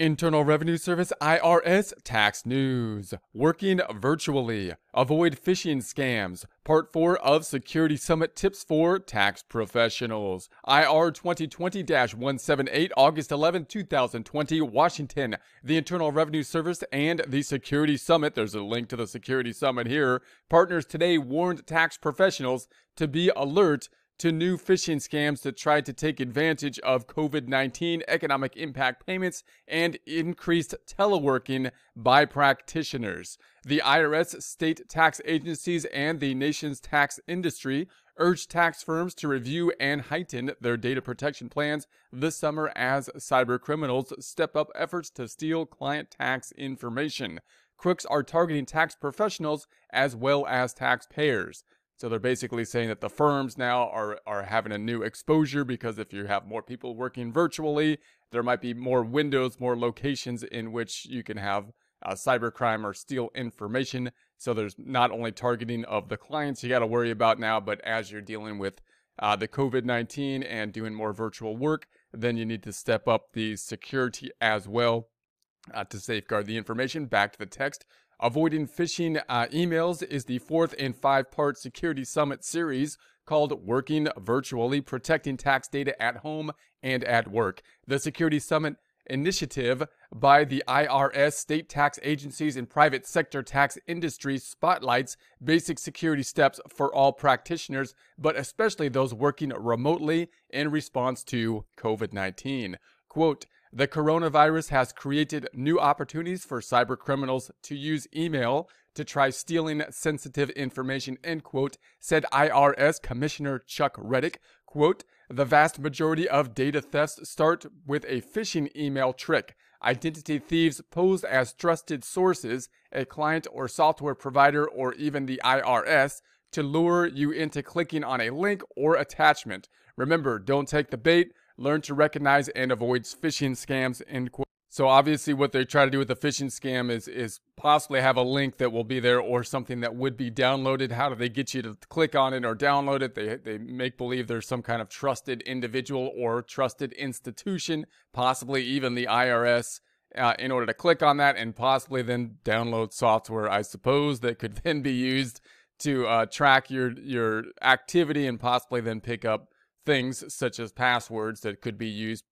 Internal Revenue Service IRS tax news. Working virtually. Avoid phishing scams. Part 4 of Security Summit tips for tax professionals. IR 2020 178, August 11, 2020, Washington. The Internal Revenue Service and the Security Summit, there's a link to the Security Summit here, partners today warned tax professionals to be alert to new phishing scams that try to take advantage of COVID 19 economic impact payments and increased teleworking by practitioners. The IRS, state tax agencies, and the nation's tax industry urge tax firms to review and heighten their data protection plans this summer as cyber criminals step up efforts to steal client tax information. Crooks are targeting tax professionals as well as taxpayers. So they're basically saying that the firms now are, are having a new exposure because if you have more people working virtually, there might be more windows, more locations in which you can have uh, cybercrime or steal information. So there's not only targeting of the clients you got to worry about now, but as you're dealing with uh, the COVID 19 and doing more virtual work, then you need to step up the security as well uh, to safeguard the information. Back to the text. Avoiding phishing uh, emails is the fourth and five part Security Summit series called Working Virtually Protecting Tax Data at Home and at Work. The Security Summit initiative by the IRS, state tax agencies, and private sector tax industry spotlights basic security steps for all practitioners, but especially those working remotely in response to COVID 19. Quote, the coronavirus has created new opportunities for cyber criminals to use email to try stealing sensitive information, end quote, said IRS Commissioner Chuck Rettig. Quote, the vast majority of data thefts start with a phishing email trick. Identity thieves pose as trusted sources, a client or software provider, or even the IRS, to lure you into clicking on a link or attachment. Remember, don't take the bait learn to recognize and avoid phishing scams end quote. So obviously what they try to do with the phishing scam is is possibly have a link that will be there or something that would be downloaded. How do they get you to click on it or download it? They they make believe there's some kind of trusted individual or trusted institution possibly even the IRS uh, in order to click on that and possibly then download software I suppose that could then be used to uh, track your your activity and possibly then pick up things such as passwords that could be used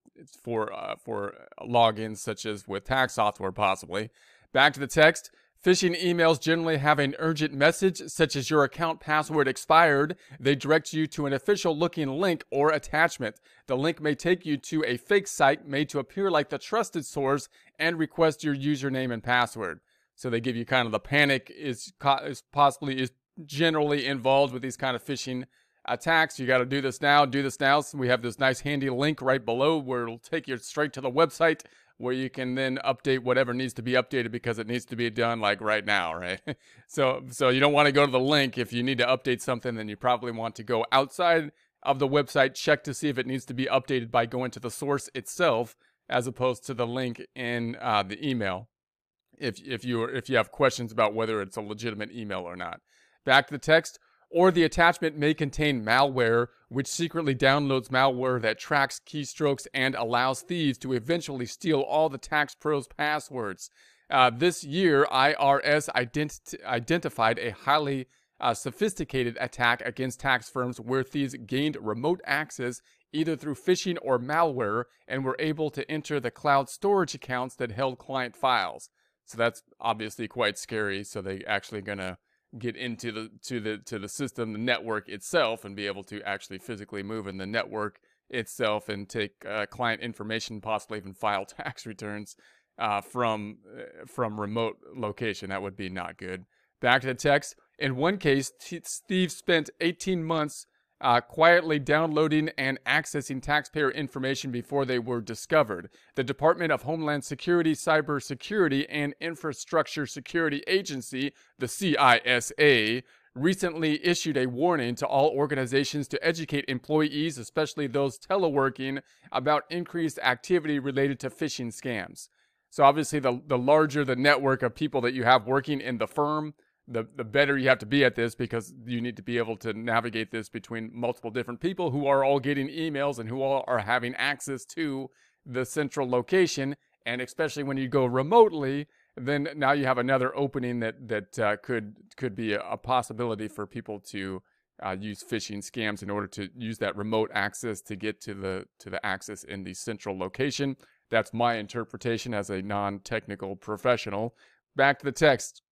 for uh, for logins, such as with tax software, possibly. Back to the text. Phishing emails generally have an urgent message, such as your account password expired. They direct you to an official looking link or attachment. The link may take you to a fake site made to appear like the trusted source and request your username and password. So they give you kind of the panic is, is possibly is generally involved with these kind of phishing attacks. You got to do this now, do this now. So we have this nice handy link right below where it'll take you straight to the website where you can then update whatever needs to be updated because it needs to be done like right now, right? so so you don't want to go to the link if you need to update something then you probably want to go outside of the website, check to see if it needs to be updated by going to the source itself as opposed to the link in uh, the email. If if you if you have questions about whether it's a legitimate email or not. Back to the text or the attachment may contain malware, which secretly downloads malware that tracks keystrokes and allows thieves to eventually steal all the tax pros passwords. Uh, this year, IRS ident- identified a highly uh, sophisticated attack against tax firms where thieves gained remote access either through phishing or malware and were able to enter the cloud storage accounts that held client files. So that's obviously quite scary. So they actually gonna get into the to the to the system, the network itself, and be able to actually physically move in the network itself and take uh, client information, possibly even file tax returns uh, from uh, from remote location. That would be not good. Back to the text. In one case, thieves spent 18 months uh, quietly downloading and accessing taxpayer information before they were discovered. The Department of Homeland Security, Cybersecurity, and Infrastructure Security Agency, the CISA, recently issued a warning to all organizations to educate employees, especially those teleworking, about increased activity related to phishing scams. So, obviously, the, the larger the network of people that you have working in the firm, the the better you have to be at this because you need to be able to navigate this between multiple different people who are all getting emails and who all are having access to the central location and especially when you go remotely, then now you have another opening that that uh, could could be a, a, possibility for people to uh, use phishing scams in order to use that remote access to get to the to the access in the central location. That's my interpretation as a non-technical professional. Back to the text.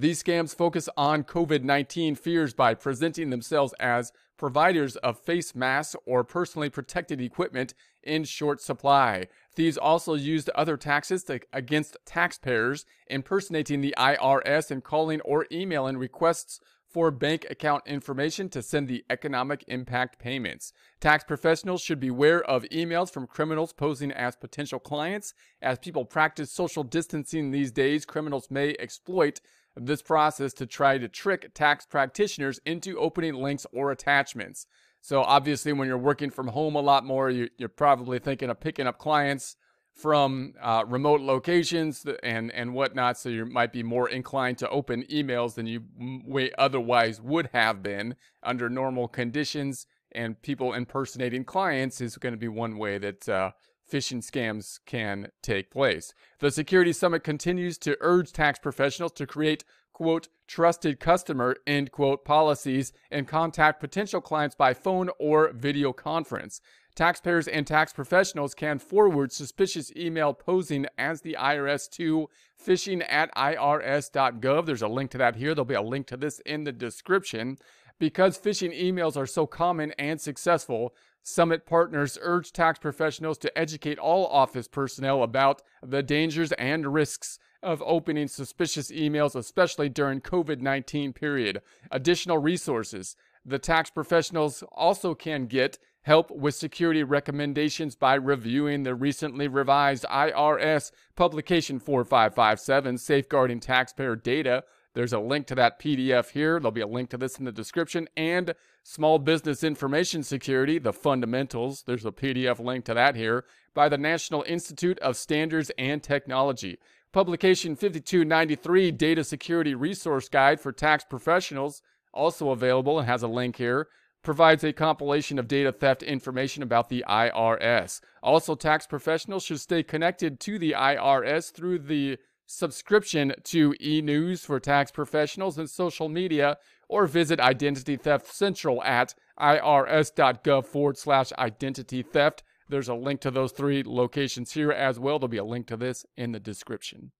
These scams focus on COVID 19 fears by presenting themselves as providers of face masks or personally protected equipment in short supply. Thieves also used other taxes to, against taxpayers, impersonating the IRS and calling or emailing requests for bank account information to send the economic impact payments. Tax professionals should beware of emails from criminals posing as potential clients. As people practice social distancing these days, criminals may exploit this process to try to trick tax practitioners into opening links or attachments. So, obviously, when you're working from home a lot more, you're probably thinking of picking up clients from uh, remote locations and and whatnot. So you might be more inclined to open emails than you otherwise would have been under normal conditions. And people impersonating clients is going to be one way that uh, phishing scams can take place. The Security Summit continues to urge tax professionals to create quote, trusted customer, end quote, policies and contact potential clients by phone or video conference. Taxpayers and tax professionals can forward suspicious email posing as the IRS to phishing at irs.gov. There's a link to that here. There'll be a link to this in the description. Because phishing emails are so common and successful, Summit partners urge tax professionals to educate all office personnel about the dangers and risks of opening suspicious emails, especially during COVID-19 period. Additional resources the tax professionals also can get help with security recommendations by reviewing the recently revised IRS Publication 4557 Safeguarding Taxpayer Data. There's a link to that PDF here. There'll be a link to this in the description. And Small Business Information Security, the Fundamentals. There's a PDF link to that here by the National Institute of Standards and Technology. Publication 5293 Data Security Resource Guide for Tax Professionals, also available and has a link here provides a compilation of data theft information about the IRS. Also, tax professionals should stay connected to the IRS through the subscription to e news for tax professionals and social media, or visit Identity Theft Central at irs.gov forward slash identity theft. There's a link to those three locations here as well. There'll be a link to this in the description.